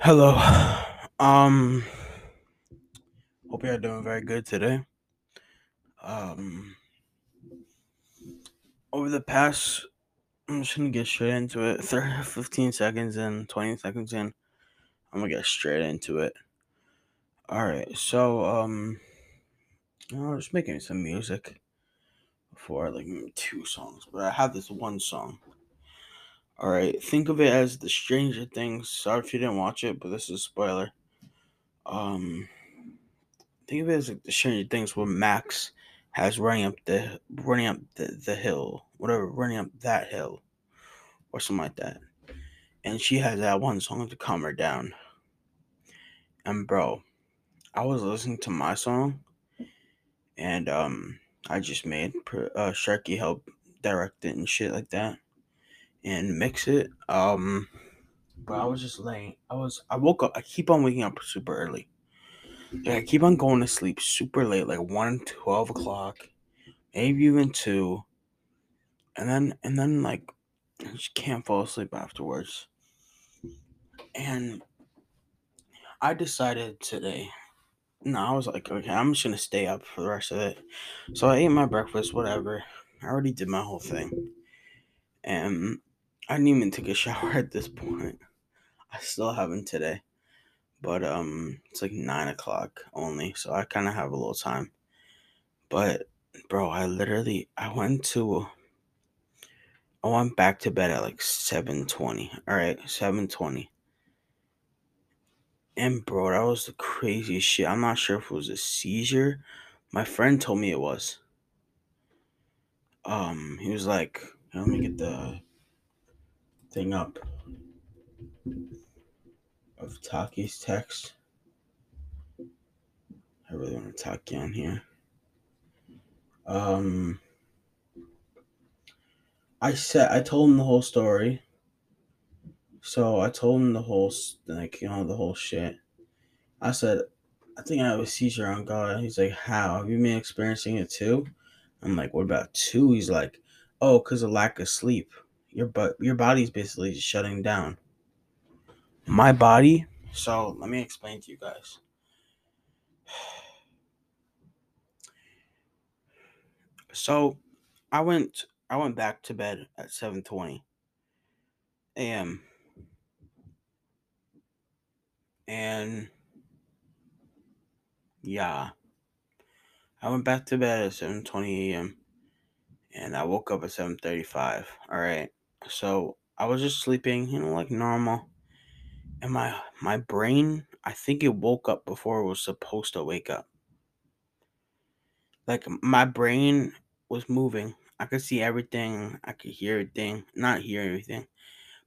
Hello. Um hope you're doing very good today. Um over the past I'm just gonna get straight into it. 30, 15 seconds and 20 seconds in. I'm gonna get straight into it. Alright, so um I was just making some music before like two songs, but I have this one song. Alright, think of it as the Stranger Things. Sorry if you didn't watch it, but this is a spoiler. Um think of it as like the Stranger Things where Max has running up the running up the, the hill, whatever, running up that hill, or something like that. And she has that one song to calm her down. And bro, I was listening to my song, and um, I just made uh, Sharky help direct it and shit like that, and mix it. Um, but I was just laying. I was. I woke up. I keep on waking up super early. Yeah, I keep on going to sleep super late, like 1, 12 o'clock, maybe even 2. And then, and then, like, I just can't fall asleep afterwards. And I decided today, no, I was like, okay, I'm just gonna stay up for the rest of it. So I ate my breakfast, whatever. I already did my whole thing. And I didn't even take a shower at this point. I still haven't today. But um it's like nine o'clock only so i kind of have a little time. But bro i literally i went to i went back to bed at like 7.20 all right 7.20 and bro that was the craziest shit. I'm not sure if it was a seizure. My friend told me it was. Um he was like let me get the thing up of Taki's text. I really want to talk on here. Um, I said I told him the whole story. So I told him the whole like you know the whole shit. I said, I think I have a seizure on God. He's like, how have you been experiencing it too? I'm like, what about two? He's like, oh, cause of lack of sleep. Your but your body's basically just shutting down. My body. So let me explain to you guys. So I went I went back to bed at 7:20 a.m. And yeah. I went back to bed at 7:20 a.m. and I woke up at 7:35. All right. So I was just sleeping, you know, like normal. And my my brain, I think it woke up before it was supposed to wake up. Like my brain was moving. I could see everything. I could hear everything. Not hear everything,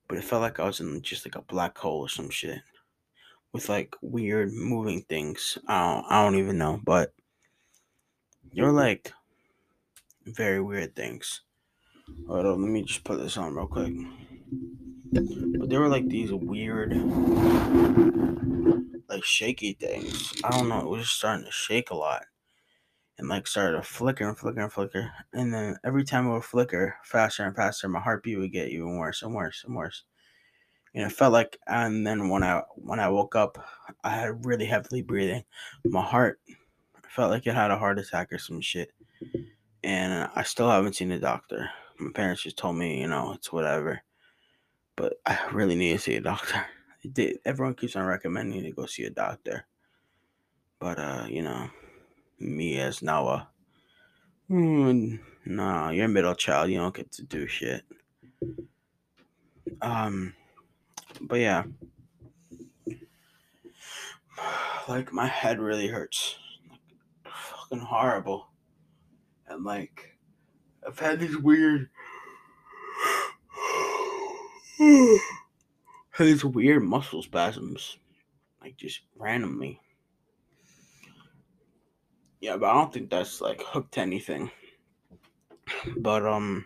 but it felt like I was in just like a black hole or some shit with like weird moving things. I don't, I don't even know, but you're like very weird things. Hold let me just put this on real quick. But there were like these weird, like shaky things. I don't know. It was just starting to shake a lot, and like started to flicker and flicker and flicker. And then every time it would flicker faster and faster, my heartbeat would get even worse and worse and worse. And it felt like, and then when I when I woke up, I had really heavily breathing. My heart felt like it had a heart attack or some shit. And I still haven't seen a doctor. My parents just told me, you know, it's whatever but I really need to see a doctor. Did Everyone keeps on recommending to go see a doctor, but uh, you know, me as Noah, mm, nah, you're a middle child. You don't get to do shit. Um, but yeah, like my head really hurts, like, fucking horrible, and like I've had these weird had these weird muscle spasms, like just randomly. Yeah, but I don't think that's like hooked to anything. But um,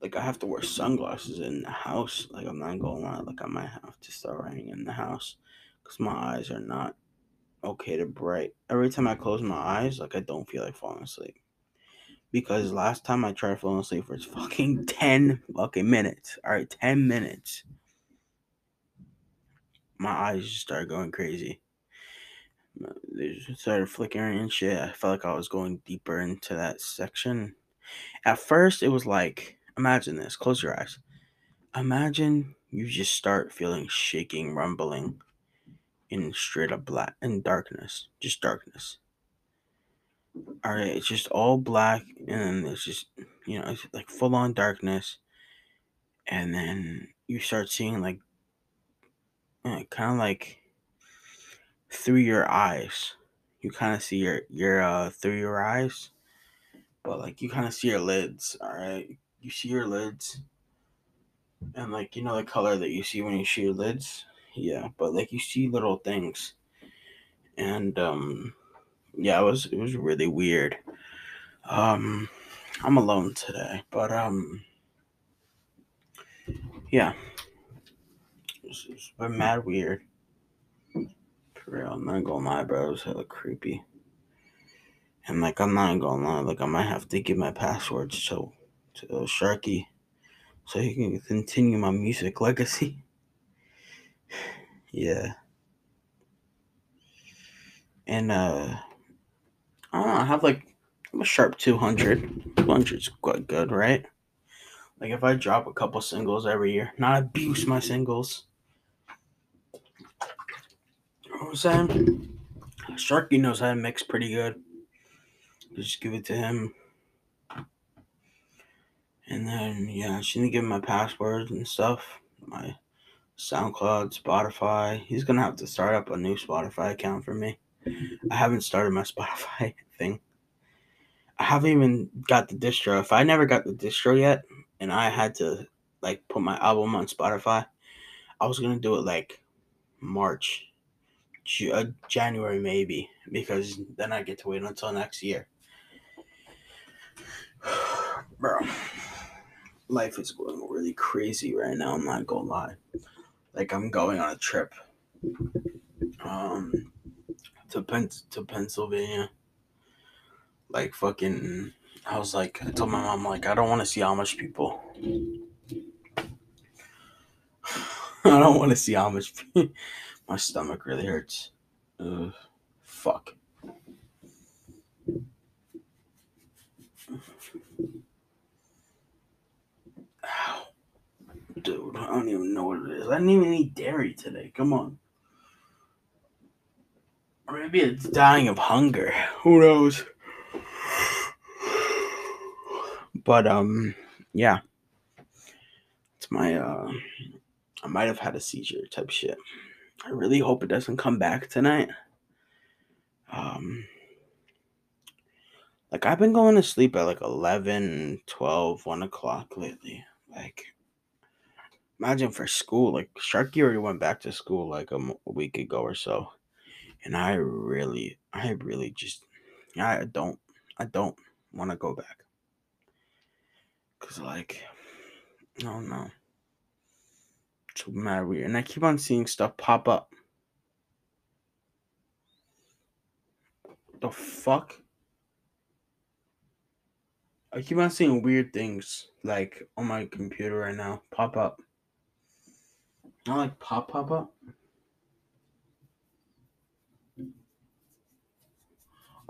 like I have to wear sunglasses in the house. Like I'm not going out. Like I might have to start wearing in the house because my eyes are not okay to bright. Every time I close my eyes, like I don't feel like falling asleep because last time I tried falling asleep for fucking 10 fucking minutes. All right, 10 minutes. my eyes just started going crazy. They just started flickering and shit. I felt like I was going deeper into that section. At first, it was like, imagine this. Close your eyes. Imagine you just start feeling shaking, rumbling in straight up black in darkness. Just darkness. All right, it's just all black, and it's just you know, it's like full on darkness, and then you start seeing like, uh, kind of like through your eyes. You kind of see your your uh through your eyes, but like you kind of see your lids. All right, you see your lids, and like you know the color that you see when you see your lids. Yeah, but like you see little things, and um, yeah, it was it was really weird. Um, I'm alone today, but um, yeah, it's, it's been mad weird. For real, I'm not gonna lie, bro. It was hella creepy. And like, I'm not gonna lie, like, I might have to give my passwords to to Sharky so he can continue my music legacy. yeah. And uh, I don't know. I have like I'm a sharp 200. 200 is quite good, right? Like if I drop a couple singles every year, not abuse my singles. You know what I'm saying? Sharky knows how to mix pretty good. Just give it to him. And then yeah, she didn't give him my passwords and stuff. My SoundCloud, Spotify. He's gonna have to start up a new Spotify account for me. I haven't started my Spotify thing. I haven't even got the distro. If I never got the distro yet, and I had to like put my album on Spotify, I was gonna do it like March, uh, January maybe, because then I get to wait until next year. Bro, life is going really crazy right now. I'm not gonna lie. Like I'm going on a trip, um, to Pen- to Pennsylvania. Like fucking, I was like, I told my mom like I don't want to see Amish people. I don't want to see Amish. People. my stomach really hurts. Ugh, fuck. Ow. Dude, I don't even know what it is. I didn't even eat dairy today. Come on. Or maybe it's dying of hunger. Who knows? But um yeah. It's my uh I might have had a seizure type shit. I really hope it doesn't come back tonight. Um like I've been going to sleep at like 11, 12, 1 o'clock lately. Like imagine for school, like Sharky already went back to school like a, m- a week ago or so. And I really I really just I don't I don't want to go back. Cause like I don't know. It's mad weird. And I keep on seeing stuff pop up. The fuck? I keep on seeing weird things like on my computer right now pop up. Not like pop pop up.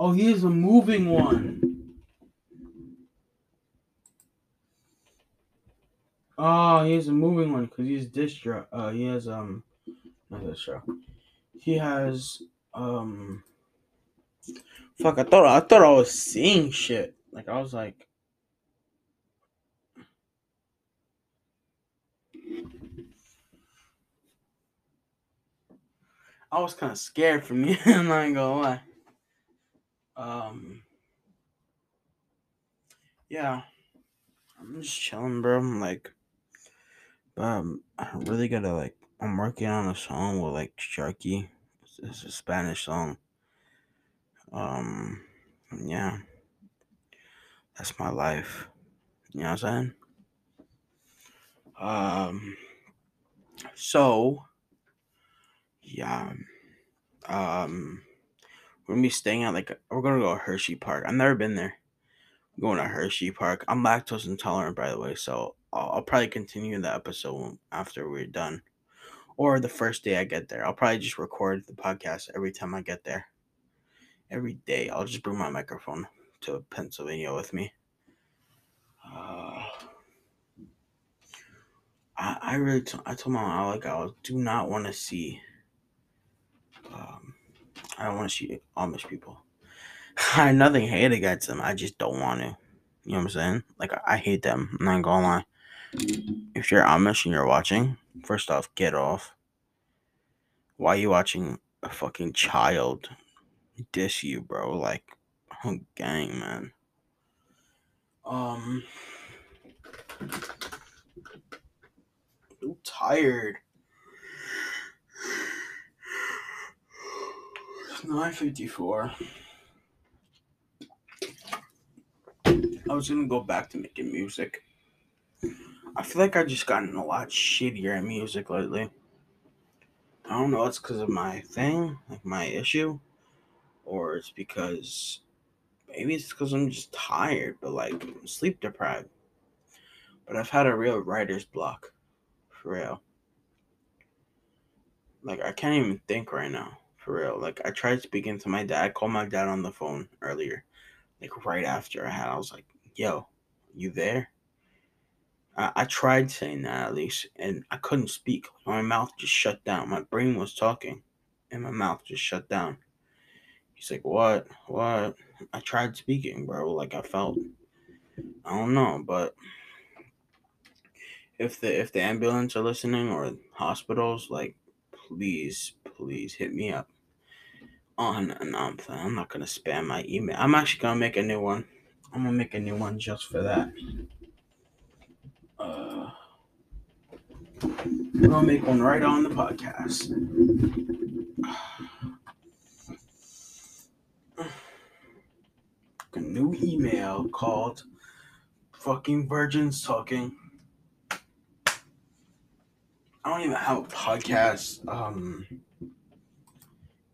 Oh, he is a moving one. Oh, he has a moving one because he's distro. Uh, he has um, not distro. He has um. Fuck! I thought I thought I was seeing shit. Like I was like. I was kind of scared for me. I'm not gonna lie. Um. Yeah. I'm just chilling, bro. I'm like, um, I really gotta like. I'm working on a song with like Sharky. It's, it's a Spanish song. Um, yeah. That's my life. You know what I'm saying? Um. So. Yeah. Um. We're gonna be staying at like we're gonna go to Hershey Park. I've never been there. We're going to Hershey Park. I'm lactose intolerant, by the way, so I'll, I'll probably continue the episode after we're done. or the first day I get there. I'll probably just record the podcast every time I get there. Every day, I'll just bring my microphone to Pennsylvania with me. Uh, I, I really, t- I told my mom, like, I do not want to see, I don't want to shoot Amish people. I have nothing hate against them. I just don't want to. You know what I'm saying? Like, I, hate them. I'm not gonna lie. If you're Amish and you're watching, first off, get off. Why are you watching a fucking child diss you, bro? Like, oh, gang, man. Um, I'm tired. It's 954. I was gonna go back to making music. I feel like I've just gotten a lot shittier at music lately. I don't know it's because of my thing, like my issue, or it's because maybe it's because I'm just tired, but like I'm sleep deprived. But I've had a real writer's block, for real. Like I can't even think right now, for real. Like I tried speaking to my dad. I called my dad on the phone earlier, like right after I had. I was like, "Yo, you there?" I, I tried saying that at least, and I couldn't speak. My mouth just shut down. My brain was talking, and my mouth just shut down. He's like, "What? What?" I tried speaking, bro. Like I felt, I don't know, but if the if the ambulance are listening or hospitals, like, please, please hit me up on an um, I'm not gonna spam my email. I'm actually gonna make a new one. I'm gonna make a new one just for that. Uh, I'm gonna make one right on the podcast. A new email called fucking virgins talking. I don't even have a podcast um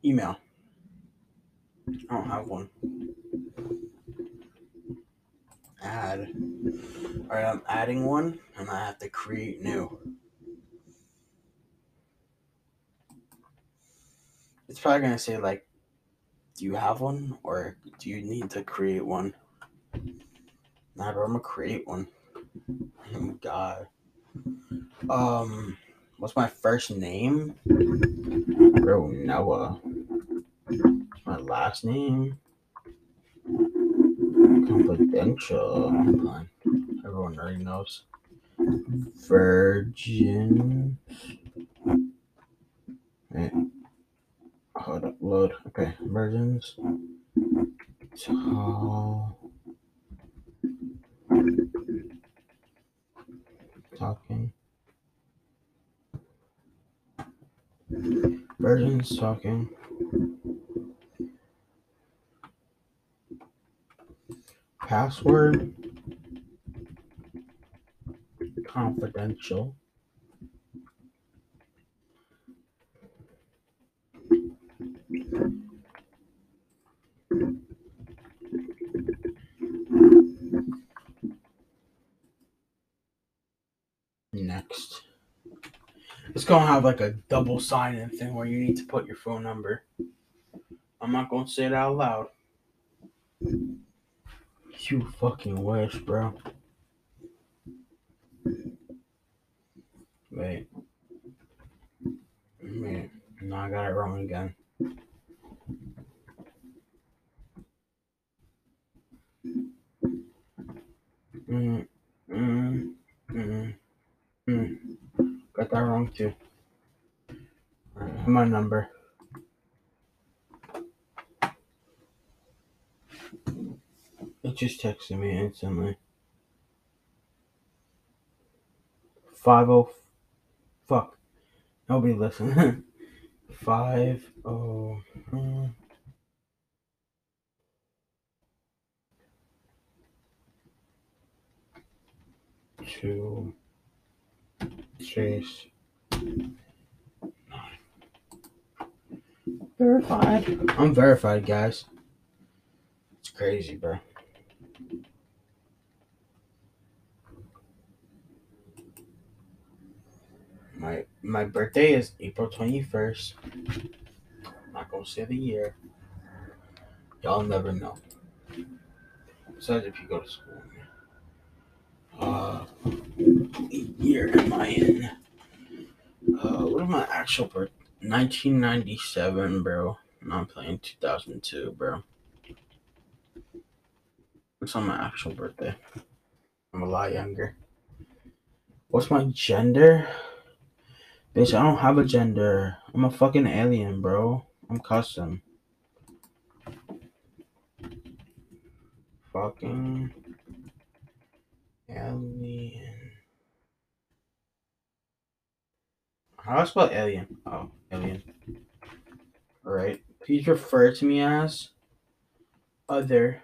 email. I don't have one. Add. Alright, I'm adding one and I have to create new. It's probably gonna say like do you have one or do you need to create one? Nah, bro, I'm gonna create one. Oh god. Um what's my first name? Bro, Noah. My last name? Confidential. Everyone already knows. Virgin. Wait. Hold up, load. Okay, virgins. Tall. Talking. Virgins talking. Password. Confidential. Next. It's gonna have like a double sign in thing where you need to put your phone number. I'm not gonna say it out loud. You fucking wish, bro. Wait. Wait. No, I got it wrong again. Mm, mm, mm, mm. Got that wrong too. Alright, my number. It just texted me instantly. Five oh. Fuck. Nobody listen. Five oh. mm. Two. Nine. Verified. I'm verified, guys. It's crazy, bro. My my birthday is April twenty first. Not gonna say the year. Y'all never know. Besides, if you go to school. Uh, year am I in? Uh, what is my actual birth? 1997, bro. No, I'm playing 2002, bro. It's on my actual birthday. I'm a lot younger. What's my gender? Bitch, I don't have a gender. I'm a fucking alien, bro. I'm custom. Fucking alien. How do I spell alien? Oh, alien. Alright. Please refer to me as other.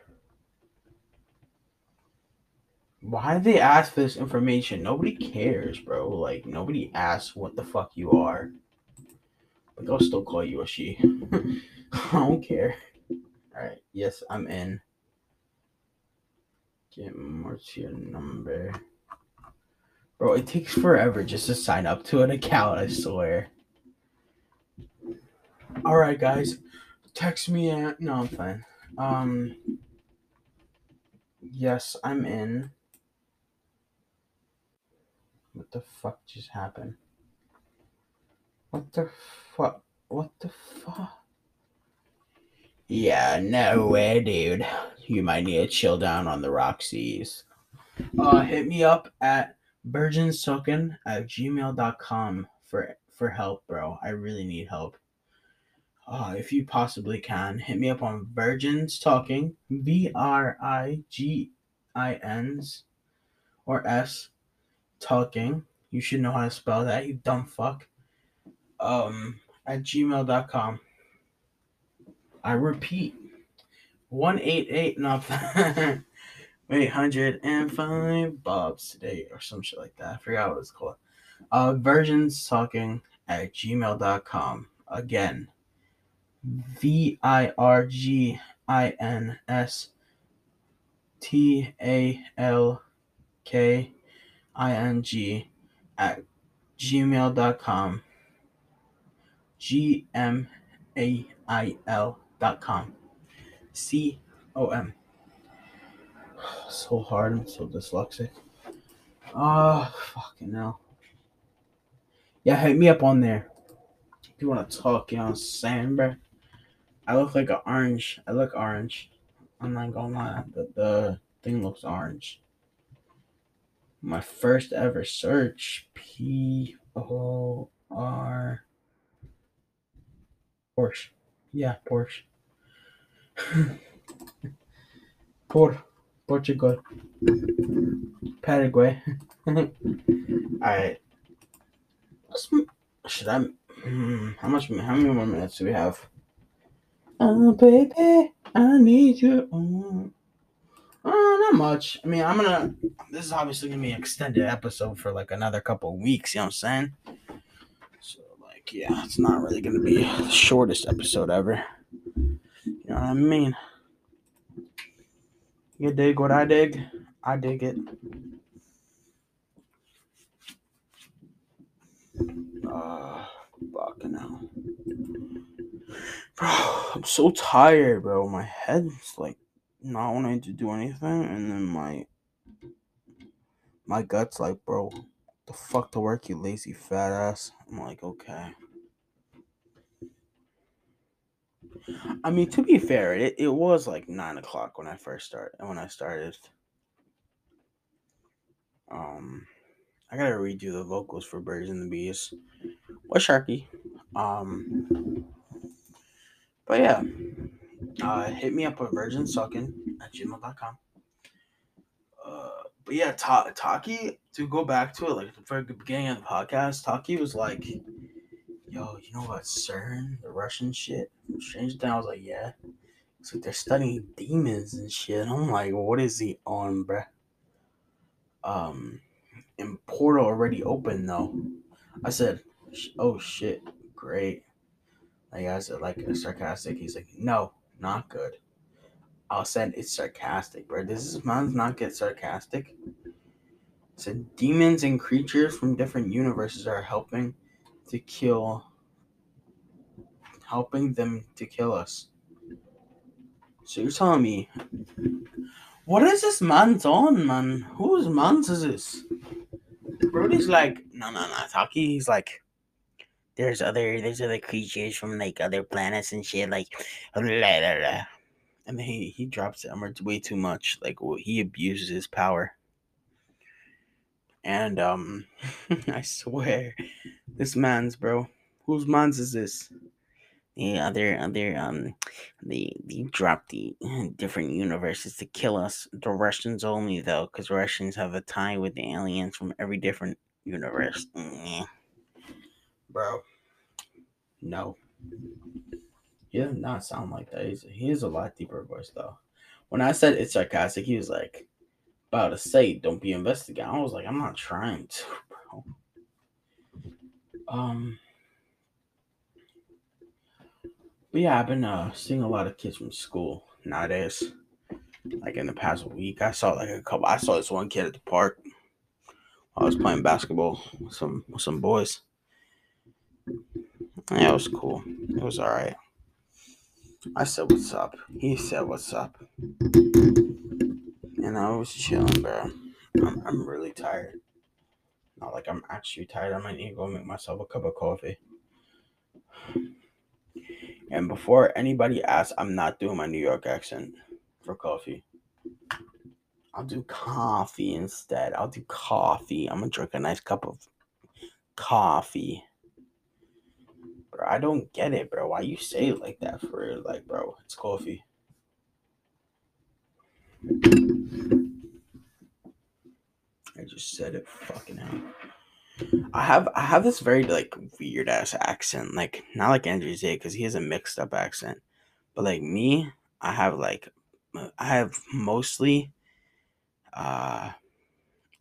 Why they ask for this information? Nobody cares, bro. Like, nobody asks what the fuck you are. But they'll still call you a she. I don't care. Alright, yes, I'm in. Get more to your number. Bro, it takes forever just to sign up to an account, I swear. Alright, guys. Text me at. No, I'm fine. Um. Yes, I'm in. What the fuck just happened? What the fuck? What the fuck? Yeah, no way, dude. You might need to chill down on the Roxy's. Uh, hit me up at virginsoken at gmail.com for for help, bro. I really need help. Uh, if you possibly can, hit me up on Virgins Talking, V R I G I N's or S Talking. You should know how to spell that, you dumb fuck. Um, at gmail.com. I repeat, 188, not wait, 105 bobs today or some shit like that. I forgot what it's called. Uh, virgins talking at gmail.com. Again, V I R G I N S T A L K I N G at gmail.com. G M A I L dot com. C O M. So hard. I'm so dyslexic. Oh, fucking hell. Yeah, hit me up on there. If you want to talk, you know what I'm saying, bro? I look like an orange. I look orange. I'm not gonna lie. The, the thing looks orange. My first ever search P O R Porsche. Yeah, Porsche. Por Portugal. Paraguay. Alright. Should I? Hmm, how much? How many more minutes do we have? Oh, baby, I need you. Oh, not much. I mean, I'm gonna. This is obviously gonna be an extended episode for like another couple weeks. You know what I'm saying? So, like, yeah, it's not really gonna be the shortest episode ever. You know what I mean? You dig what I dig? I dig it. Uh, fucking hell. Bro, I'm so tired, bro. My head's like not wanting to do anything, and then my my gut's like, bro, the fuck to work, you lazy fat ass. I'm like, okay. I mean, to be fair, it, it was like nine o'clock when I first started. When I started, um, I gotta redo the vocals for Birds and the Bees. What Sharky? Um, but yeah, uh, hit me up at virginsucking at gmail.com. Uh, but yeah, Ta- Taki, to go back to it, like the very beginning of the podcast, Taki was like, yo, you know about CERN, the Russian shit? Strange thing, I was like, yeah. It's like they're studying demons and shit. I'm like, what is he on, bruh? Um, and Portal already open though. I said, oh shit, great. Like I said, like sarcastic. He's like, no, not good. I'll send it's sarcastic, bro. Does This is man's not get sarcastic. So demons and creatures from different universes are helping to kill helping them to kill us. So you're telling me what is this man's on, man? Whose man's is this? Brody's like, no no no, Taki, he's like there's other there's other creatures from like other planets and shit like blah, blah, blah. and then he he drops it way too much like he abuses his power. And um i swear this man's bro whose man's is this? The other other um they they dropped the different universes to kill us. The russians only though because russians have a tie with the aliens from every different universe. Mm, bro no. He does not sound like that. He's, he has a lot deeper voice though. When I said it's sarcastic, he was like, about to say, don't be investigating. I was like, I'm not trying to, bro. Um, but yeah, I've been uh, seeing a lot of kids from school nowadays. Like in the past week, I saw like a couple. I saw this one kid at the park. I was playing basketball with some with some boys. Yeah, it was cool. It was all right. I said, "What's up?" He said, "What's up?" And I was chilling, bro. I'm, I'm really tired. Not like I'm actually tired. I might need to go make myself a cup of coffee. And before anybody asks, I'm not doing my New York accent for coffee. I'll do coffee instead. I'll do coffee. I'm gonna drink a nice cup of coffee. Bro, I don't get it, bro. Why you say it like that for real? Like, bro, it's coffee. I just said it fucking out. I have I have this very like weird ass accent, like not like Andrew Zay because he has a mixed up accent, but like me, I have like I have mostly uh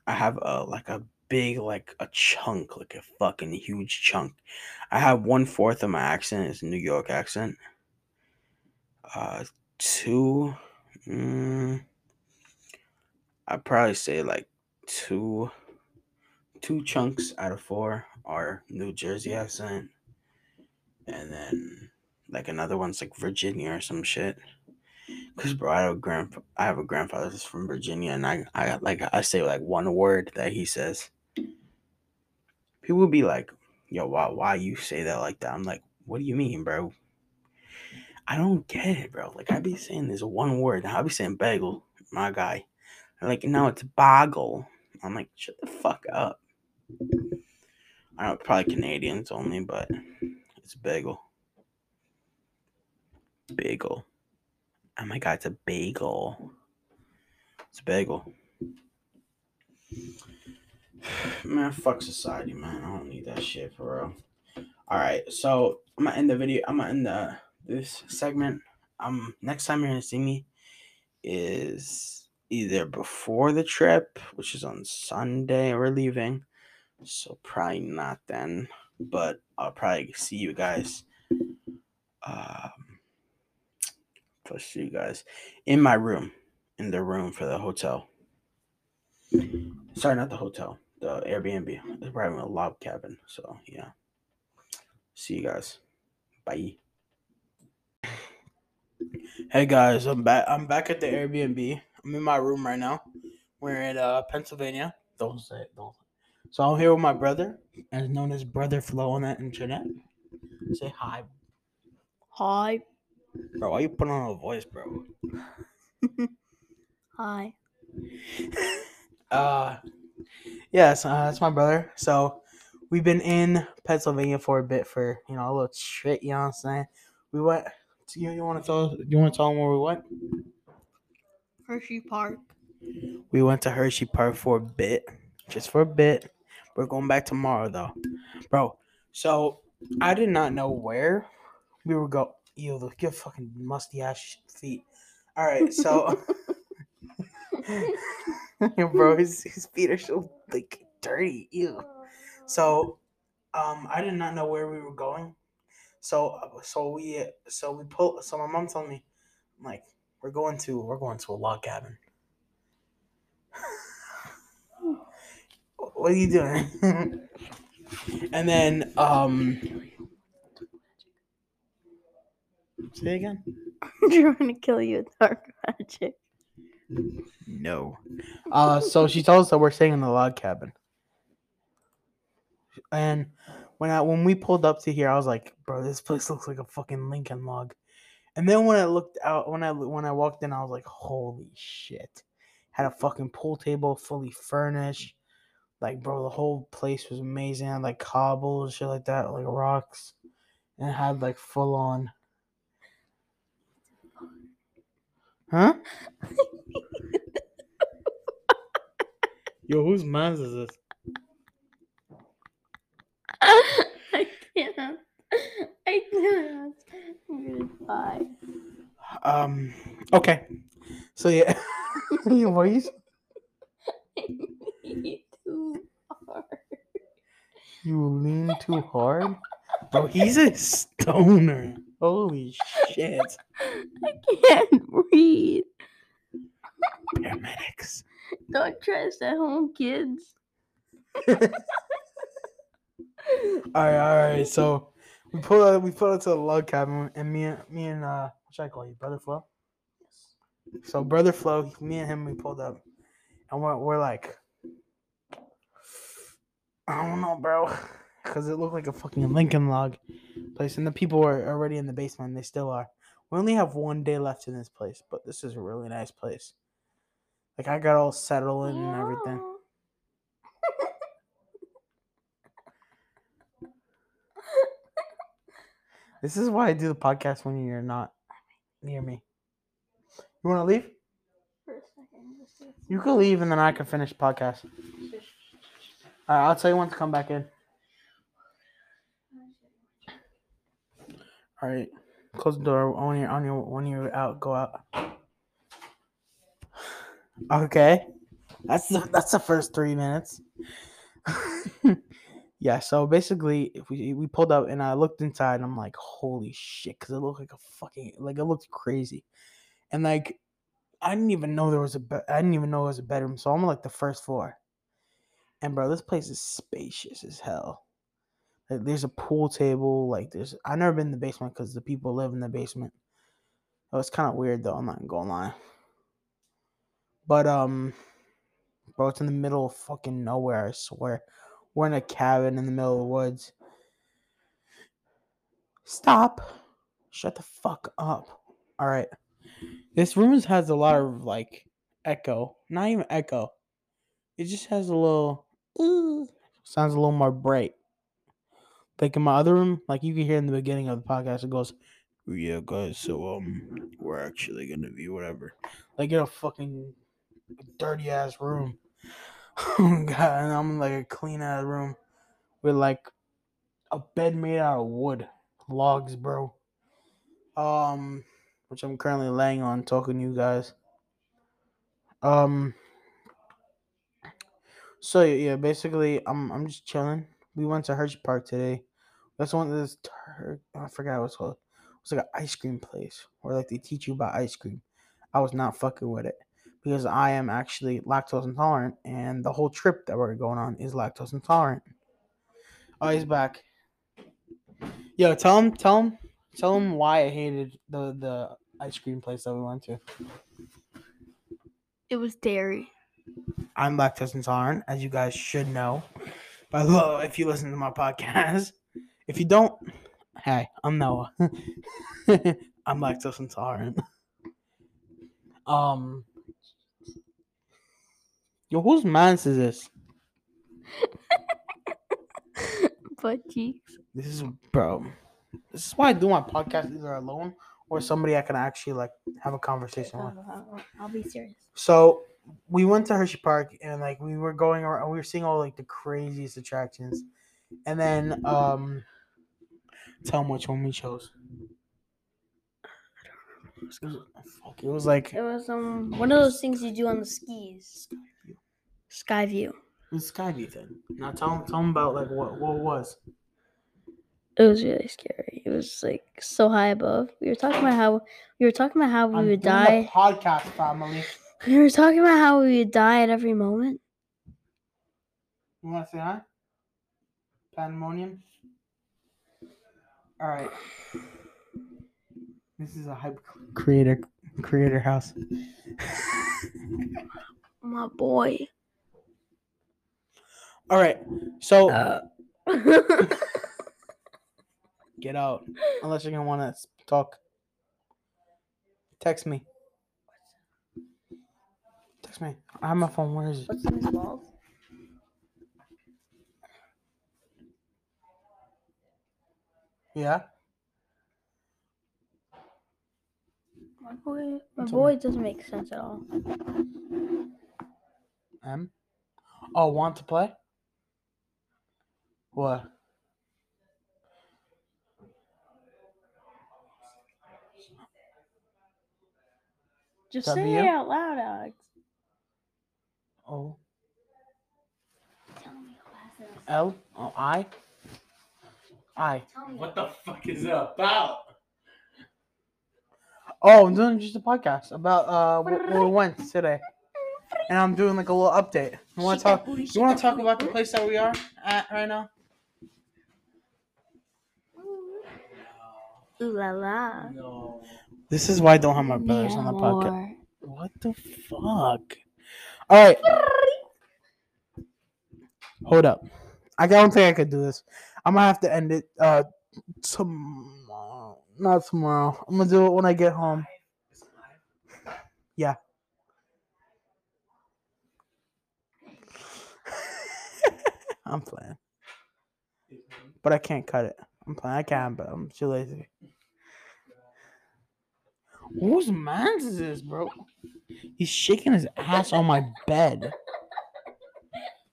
I have a like a big like a chunk, like a fucking huge chunk. I have one fourth of my accent is New York accent. Uh, two, mm, I'd probably say like two, two chunks out of four are New Jersey accent, and then like another one's like Virginia or some shit. Cause bro, I have a grand, I have a grandfather that's from Virginia, and I, I like I say like one word that he says, people would be like, yo, why, why you say that like that? I'm like, what do you mean, bro? I don't get it, bro. Like, I be saying this one word. I be saying bagel, my guy. I'm like, no, it's boggle. I'm like, shut the fuck up. I don't know, probably Canadians only, but it's bagel. Bagel. Oh my god, it's a bagel. It's a bagel. Man, fuck society, man. I don't need that shit for real. All right, so I'm gonna end the video. I'm gonna end the this segment. Um, next time you're gonna see me is either before the trip, which is on Sunday, we're leaving, so probably not then. But I'll probably see you guys. Um, I'll see you guys in my room, in the room for the hotel. Sorry, not the hotel the Airbnb. It's probably a log cabin. So yeah. See you guys. Bye. Hey guys, I'm back. I'm back at the Airbnb. I'm in my room right now. We're in uh, Pennsylvania. Don't say it. Don't. So I'm here with my brother, as known as Brother Flo on that internet. Say hi. Hi. Bro, why you put on a voice, bro? hi. uh Yes, uh, that's my brother. So we've been in Pennsylvania for a bit for you know a little trip. You know what I'm saying? We went. To, you you want to tell? You want to tell them where we went? Hershey Park. We went to Hershey Park for a bit, just for a bit. We're going back tomorrow though, bro. So I did not know where we were go. You look your fucking musty ass feet. All right, so. bro, his, his feet are so like dirty. Ew. So, um, I did not know where we were going. So, so we, so we pull. So my mom told me, I'm like, we're going to, we're going to a log cabin. what are you doing? and then um say again. trying to kill you with dark magic. No. Uh so she told us that we're staying in the log cabin. And when I when we pulled up to here, I was like, bro, this place looks like a fucking Lincoln log. And then when I looked out when I when I walked in, I was like, holy shit. Had a fucking pool table fully furnished. Like, bro, the whole place was amazing. Had like cobbles, shit like that, like rocks. And it had like full on Huh? Yo, whose man's is this? I can't. I can't. I'm gonna. Um okay. So yeah. Your voice? Too hard. You lean too hard? Bro, he's a stoner. Holy shit. I can't Paramedics. Don't trust at home, kids. Alright, alright. So we pull out we pull up to the log cabin and me and me and uh what should I call you? Brother Flo? So brother Flo, me and him we pulled up and we're we're like I don't know, bro. Cause it looked like a fucking Lincoln log place and the people were already in the basement and they still are. We only have one day left in this place, but this is a really nice place. Like I got all settled in and everything. This is why I do the podcast when you're not near me. You want to leave? For a second, just do You can leave and then I can finish the podcast. All right, I'll tell you when to come back in. Oh, all right, close the door when you're on your when you're out. Go out. Okay, that's the that's the first three minutes. yeah, so basically, we we pulled up and I looked inside and I'm like, holy shit, because it looked like a fucking like it looked crazy, and like I didn't even know there was a be- I didn't even know it was a bedroom, so I'm on like the first floor, and bro, this place is spacious as hell. Like, there's a pool table. Like there's I've never been in the basement because the people live in the basement. Oh, it's kind of weird though. I'm not gonna lie. But um, bro, it's in the middle of fucking nowhere. I swear, we're in a cabin in the middle of the woods. Stop! Shut the fuck up. All right. This room has a lot of like echo. Not even echo. It just has a little. "Ooh," sounds a little more bright. Like in my other room, like you can hear in the beginning of the podcast, it goes, "Yeah, guys, so um, we're actually gonna be whatever." Like in a fucking dirty ass room. God, and I'm in like a clean ass room with like a bed made out of wood, logs, bro. Um, which I'm currently laying on, talking to you guys. Um. So yeah, basically, I'm I'm just chilling. We went to Hershey Park today. That's one of this. Tur- I forgot what it's called. It's like an ice cream place where like they teach you about ice cream. I was not fucking with it because I am actually lactose intolerant, and the whole trip that we're going on is lactose intolerant. Oh, he's back. Yo, tell him, tell him, tell him why I hated the the ice cream place that we went to. It was dairy. I'm lactose intolerant, as you guys should know. By the way, if you listen to my podcast, if you don't, hey, I'm Noah. I'm lactose intolerant. Um, yo, whose man's is this? Butt cheeks. This is bro. This is why I do my podcast either alone or somebody I can actually like have a conversation with. I'll, I'll- I'll be serious. So we went to Hershey Park and like we were going around, we were seeing all like the craziest attractions, and then um, tell which one we chose. It was, fuck, it was like It was um one of those things you do on the skis. Skyview. it was Skyview thing. Now tell them, tell them about like what what it was. It was really scary. It was like so high above. We were talking about how we were talking about how we I'm would die. podcast family. We were talking about how we would die at every moment. You want to say hi? Pandemonium. All right. This is a hype creator creator house. My boy. All right. So Uh. get out unless you're gonna want to talk. Text me. Text me. I have my phone. Where is it? What's in his balls? Yeah. My boy. My boy doesn't make sense at all. M. Oh, want to play? What? Just That say it out loud, Alex. O Tell me glasses. L O I I. What the fuck is it about? Oh, I'm doing just a podcast about uh wh- where we went today, and I'm doing like a little update. You want to talk? You want to talk about the place that we are at right now? Ooh la la. No. This is why I don't have my brothers Mi on the podcast. amor. What the fuck? All right, hold up. I don't think I could do this. I'm gonna have to end it uh tomorrow. Not tomorrow. I'm gonna do it when I get home. Yeah. I'm playing, but I can't cut it. I'm playing. I can, but I'm too lazy. Whose man's is this, bro? He's shaking his ass on my bed.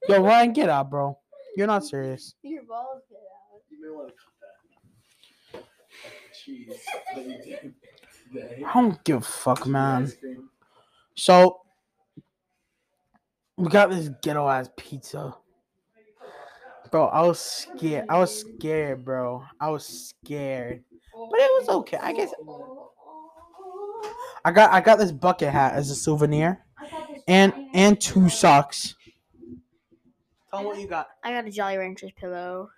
Yo, Ryan, get out, bro. You're not serious. Your balls may want to cut that. Jeez. that you did today. I don't give a fuck, man. So we got this ghetto ass pizza. Bro, I was scared. I was scared, bro. I was scared. But it was okay. I guess I got I got this bucket hat as a souvenir. And and two socks. Tell them what you got. I got a Jolly Ranchers pillow.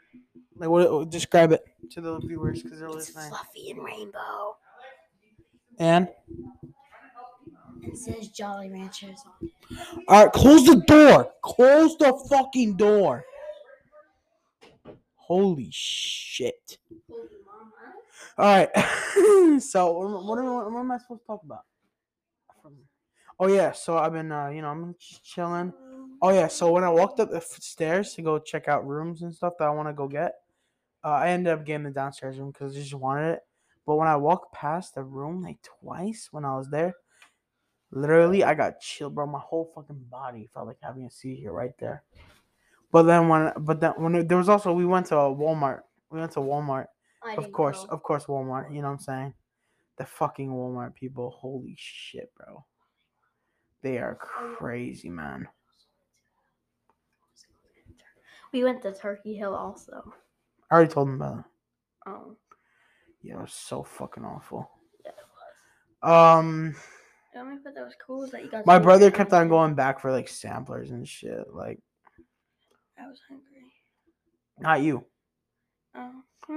Like what describe it to the viewers because they're It's listening. fluffy and rainbow. And It says Jolly Ranchers on it. Alright, close the door. Close the fucking door. Holy shit. Alright. so what, what, am I- what am I supposed to talk about? Oh yeah, so I've been uh, you know, I'm just chilling. Oh yeah, so when I walked up the f- stairs to go check out rooms and stuff that I want to go get, uh, I ended up getting the downstairs room because I just wanted it. But when I walked past the room like twice when I was there, literally I got chilled, bro. My whole fucking body felt like having a seizure right there. But then when, but then when it- there was also we went to a Walmart. We went to Walmart, of course, go. of course, Walmart. You know what I'm saying? The fucking Walmart people, holy shit, bro. They are crazy, man. We went to Turkey Hill also. I already told them about it. Um, Yeah, it was so fucking awful. yeah, it was. Um, The only part that was cool is that you got. my brother kept on going back for like samplers and shit. Like, I was hungry. not you. Oh. I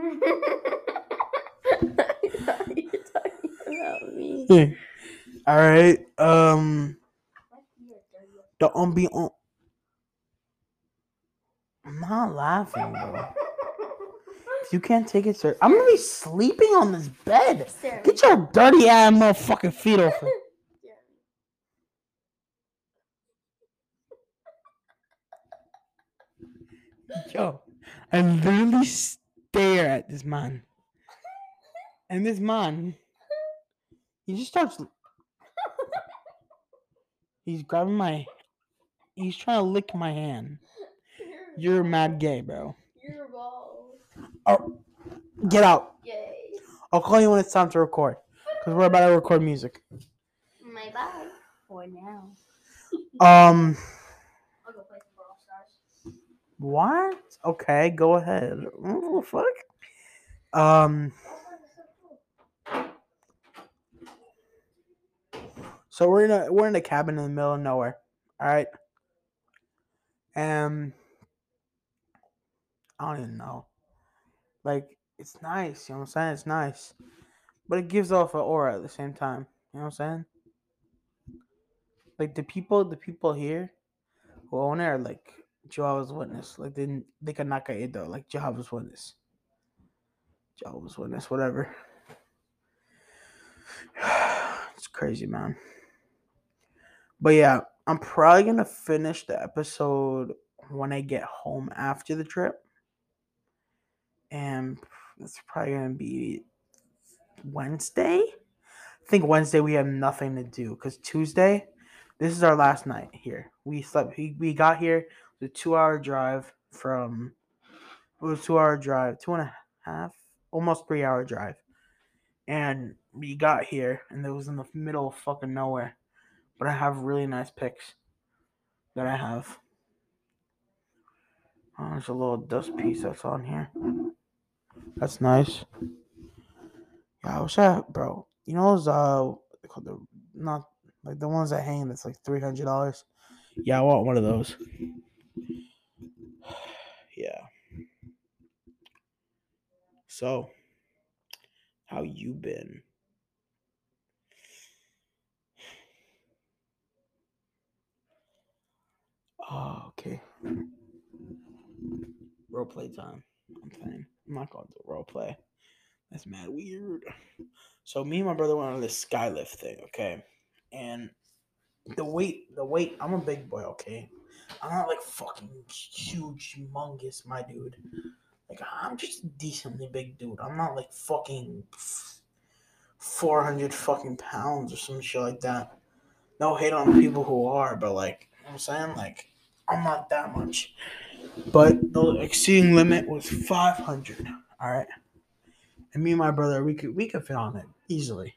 thought you were talking about me. All right. Um, the ambiance. I'm not laughing, bro. You can't take it, sir. I'm gonna be sleeping on this bed. Get your dirty ass motherfucking feet off. Me. Yo, I literally stare at this man. And this man, he just starts. He's grabbing my. He's trying to lick my hand. You're mad gay, bro. Oh, get out. Yay. I'll call you when it's time to record. Because we're about to record music. My bye. For now. Um, I'll go play some Brawl Stars. what? Okay, go ahead. What the fuck? Um, so we're in a we're in a cabin in the middle of nowhere. All right. Um, I don't even know. Like it's nice, you know what I'm saying? It's nice. But it gives off an aura at the same time. You know what I'm saying? Like the people the people here who own it are like Jehovah's Witness. Like they they can knock it though, like Jehovah's Witness. Jehovah's Witness, whatever. It's crazy, man. But yeah, I'm probably gonna finish the episode when I get home after the trip. And it's probably gonna be Wednesday. I think Wednesday we have nothing to do because Tuesday, this is our last night here. We slept. We, we got here. the two-hour drive from. It was a two-hour drive, two and a half, almost three-hour drive, and we got here, and it was in the middle of fucking nowhere. But I have really nice pics that I have. Oh, there's a little dust piece that's on here. That's nice. Yeah, I wish I, bro. You know those uh, the not like the ones that hang. That's like three hundred dollars. Yeah, I want one of those. yeah. So, how you been? Oh, okay. Role play time. I'm playing. I'm not going to role play. That's mad weird. So me and my brother went on this skylift thing, okay? And the weight, the weight, I'm a big boy, okay? I'm not like fucking huge, humongous, my dude. Like I'm just a decently big dude. I'm not like fucking 400 fucking pounds or some shit like that. No hate on people who are, but like, you know what I'm saying? Like, I'm not that much. But the exceeding limit was 500. All right. And me and my brother, we could we could fit on it easily.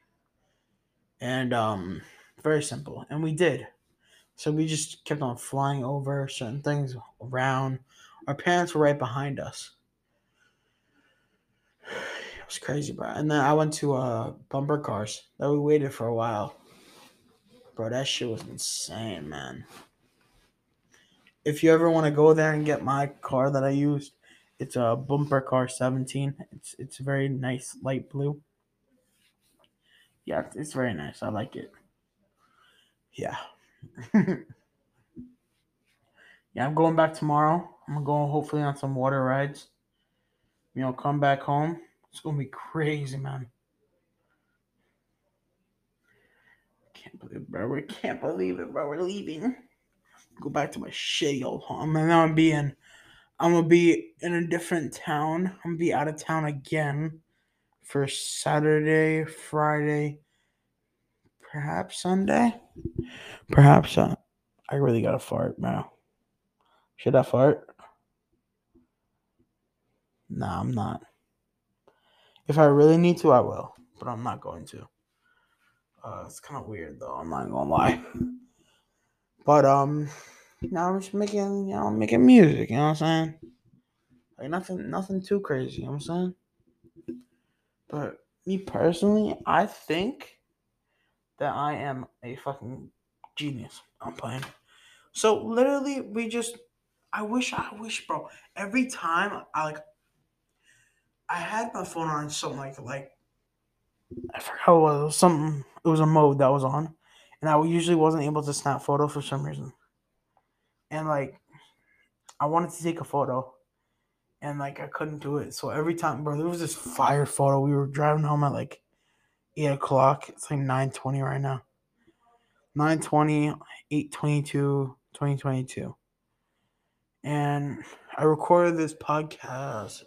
And um, very simple. And we did. So we just kept on flying over certain things around. Our parents were right behind us. It was crazy, bro. And then I went to uh bumper cars that we waited for a while. Bro, that shit was insane, man. If you ever want to go there and get my car that I used, it's a bumper car 17. It's it's very nice light blue. Yeah, it's- very nice. I like it. Yeah. yeah, I'm going back tomorrow. I'm gonna hopefully on some water rides. You know, come back home. It's gonna be crazy, man. Can't believe it, bro. We can't believe it, bro. We're leaving. Go back to my shitty old home. And now I'm being I'm gonna be in a different town. I'm gonna be out of town again for Saturday, Friday, perhaps Sunday. Perhaps uh, I really gotta fart now. Should I fart? Nah, I'm not. If I really need to, I will, but I'm not going to. Uh, it's kind of weird though. I'm not gonna lie. But um, now I'm just making, you know, making music. You know what I'm saying? Like nothing, nothing too crazy. You know what I'm saying? But me personally, I think that I am a fucking genius. I'm playing. So literally, we just. I wish, I wish, bro. Every time I like, I had my phone on something like like. I forgot what. It was something. It was a mode that was on, and I usually wasn't able to snap photo for some reason. And like, I wanted to take a photo, and like I couldn't do it. So every time, bro, there was this fire photo. We were driving home at like eight o'clock. It's like nine twenty right now. 920, 822, 2022. And I recorded this podcast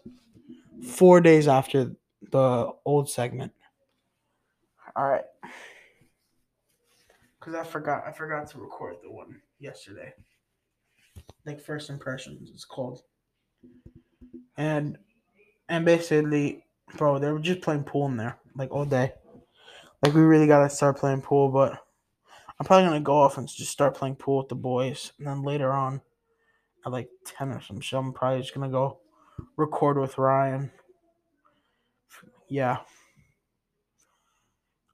four days after the old segment. All right. Cause I forgot I forgot to record the one yesterday. Like first impressions, it's called. And and basically, bro, they were just playing pool in there like all day. Like we really gotta start playing pool, but I'm probably gonna go off and just start playing pool with the boys, and then later on, at like ten or some shit, I'm probably just gonna go record with Ryan. Yeah.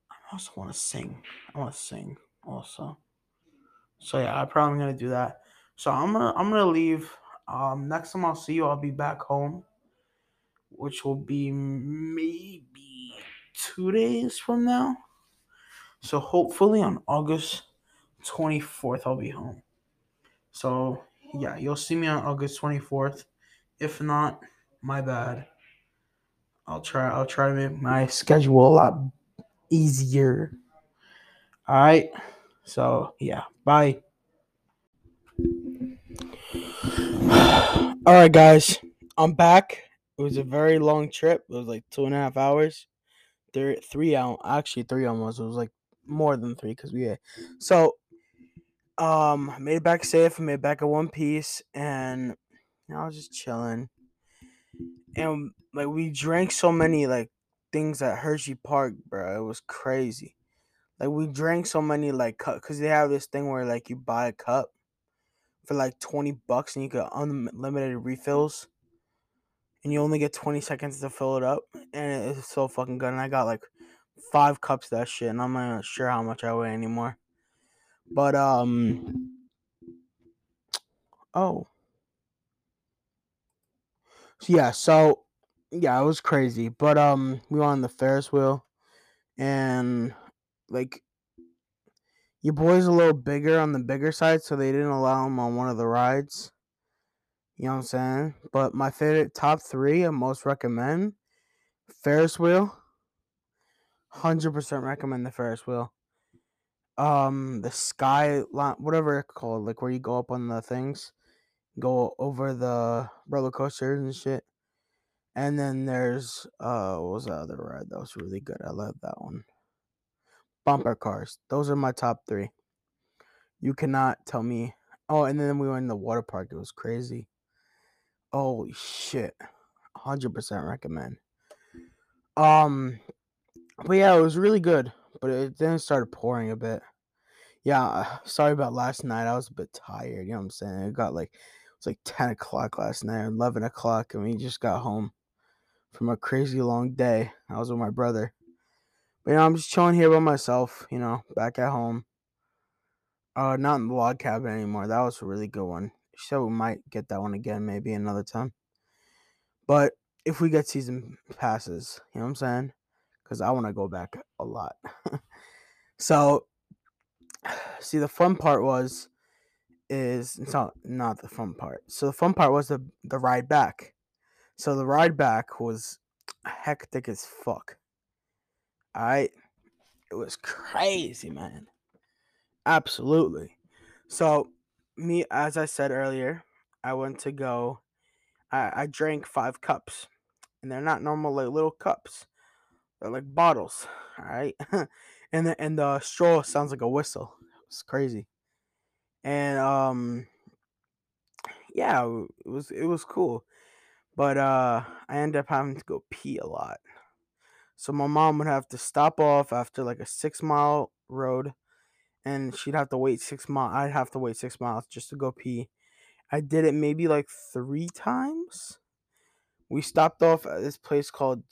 I also want to sing. I want to sing also. So yeah, I'm probably gonna do that. So I'm gonna I'm gonna leave Um, next time I'll see you, I'll be back home, which will be maybe two days from now. So hopefully on August 24th, I'll be home. So yeah, you'll see me on August 24th. If not, my bad. I'll try. I'll try to make my schedule a lot easier. All right. So yeah, bye. All right, guys, I'm back. It was a very long trip. It was like two and a half hours. Three, three out. Actually, three almost. It was like more than three because we had. So, um, made it back safe. Made it back in one piece, and I was just chilling. And like we drank so many like things at Hershey Park, bro. It was crazy. Like we drank so many like cup because they have this thing where like you buy a cup for like twenty bucks and you get unlimited refills, and you only get twenty seconds to fill it up, and it's so fucking good. And I got like five cups of that shit, and I'm not sure how much I weigh anymore. But um, oh, so yeah, so yeah, it was crazy. But um, we were on the Ferris wheel, and like your boy's a little bigger on the bigger side, so they didn't allow him on one of the rides. You know what I'm saying? But my favorite top three I most recommend Ferris wheel. Hundred percent recommend the Ferris wheel. Um, the sky line, whatever it's called, like where you go up on the things, go over the roller coasters and shit. And then there's uh, what was the other ride that was really good? I love that one. Bumper cars. Those are my top three. You cannot tell me. Oh, and then we went in the water park. It was crazy. Holy shit. 100% recommend. Um, but yeah, it was really good. But it then started pouring a bit. Yeah, sorry about last night. I was a bit tired. You know what I'm saying? It got like, it was like 10 o'clock last night, 11 o'clock, and we just got home from a crazy long day. I was with my brother. But you know, I'm just chilling here by myself, you know, back at home. Uh not in the log cabin anymore. That was a really good one. So we might get that one again maybe another time. But if we get season passes, you know what I'm saying? Because I want to go back a lot. so see the fun part was is it's not not the fun part. So the fun part was the the ride back. So the ride back was hectic as fuck. Alright. It was crazy, man. Absolutely. So me as I said earlier, I went to go I, I drank five cups. And they're not normal like little cups. They're like bottles. Alright. and the and the straw sounds like a whistle. It's crazy. And um yeah, it was it was cool. But uh I ended up having to go pee a lot. So my mom would have to stop off after like a six mile road and she'd have to wait six miles. I'd have to wait six miles just to go pee. I did it maybe like three times. We stopped off at this place called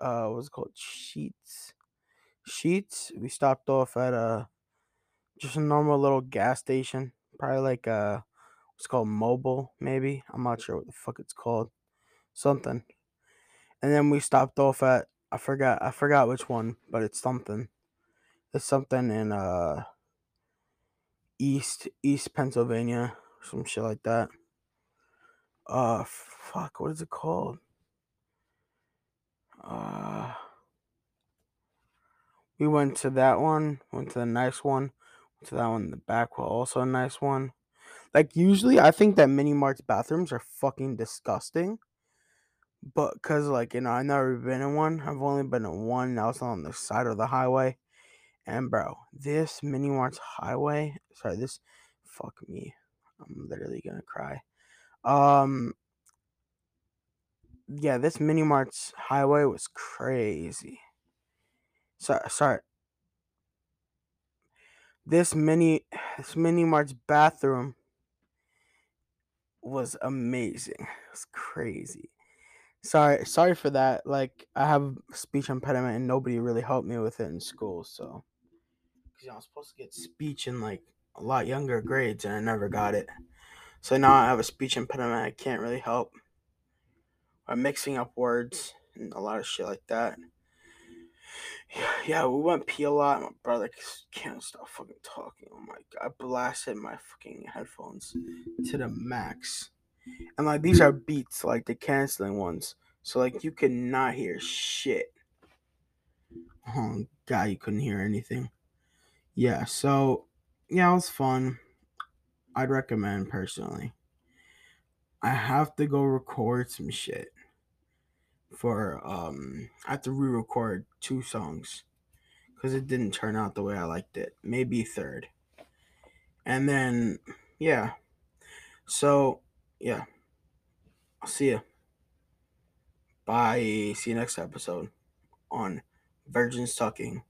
uh what was it called? Sheetz. Sheetz. We stopped off at a just a normal little gas station. Probably like uh it's called Mobil, maybe. I'm not sure what the fuck it's called. Something. And then we stopped off at I forgot I forgot which one, but it's something. It's something in uh East East Pennsylvania, some shit like that. Uh fuck, what is it called? Uh we went to that one, went to the nice one, went to that one in the back, well, also a nice one. Like usually I think that mini mart's bathrooms are fucking disgusting. But cause like, you know, I've never been in one. I've only been in one that was on the side of the highway. And bro, this mini mart's highway, sorry, this fuck me. I'm literally gonna cry. Um yeah, this mini mart's highway was crazy. Sorry, sorry. This mini this mini mart's bathroom was amazing. It was crazy. Sorry, sorry for that. Like I have speech impediment and nobody really helped me with it in school, so because know, I'm supposed to get speech in like a lot younger grades and I never got it. So now I have a speech impediment. I can't really help. I'm mixing up words and a lot of shit like that. Yeah, yeah, we went pee a lot. My brother can't stop fucking talking. Oh my god, I blasted my fucking headphones to the max. And like these are beats, like the canceling ones. So like you could not hear shit. Oh god, you couldn't hear anything. Yeah, so yeah, it was fun. I'd recommend personally. I have to go record some shit for um I have to re-record two songs because it didn't turn out the way I liked it. Maybe third. And then yeah. So yeah. I'll see you. Bye. See you next episode on Virgins Talking.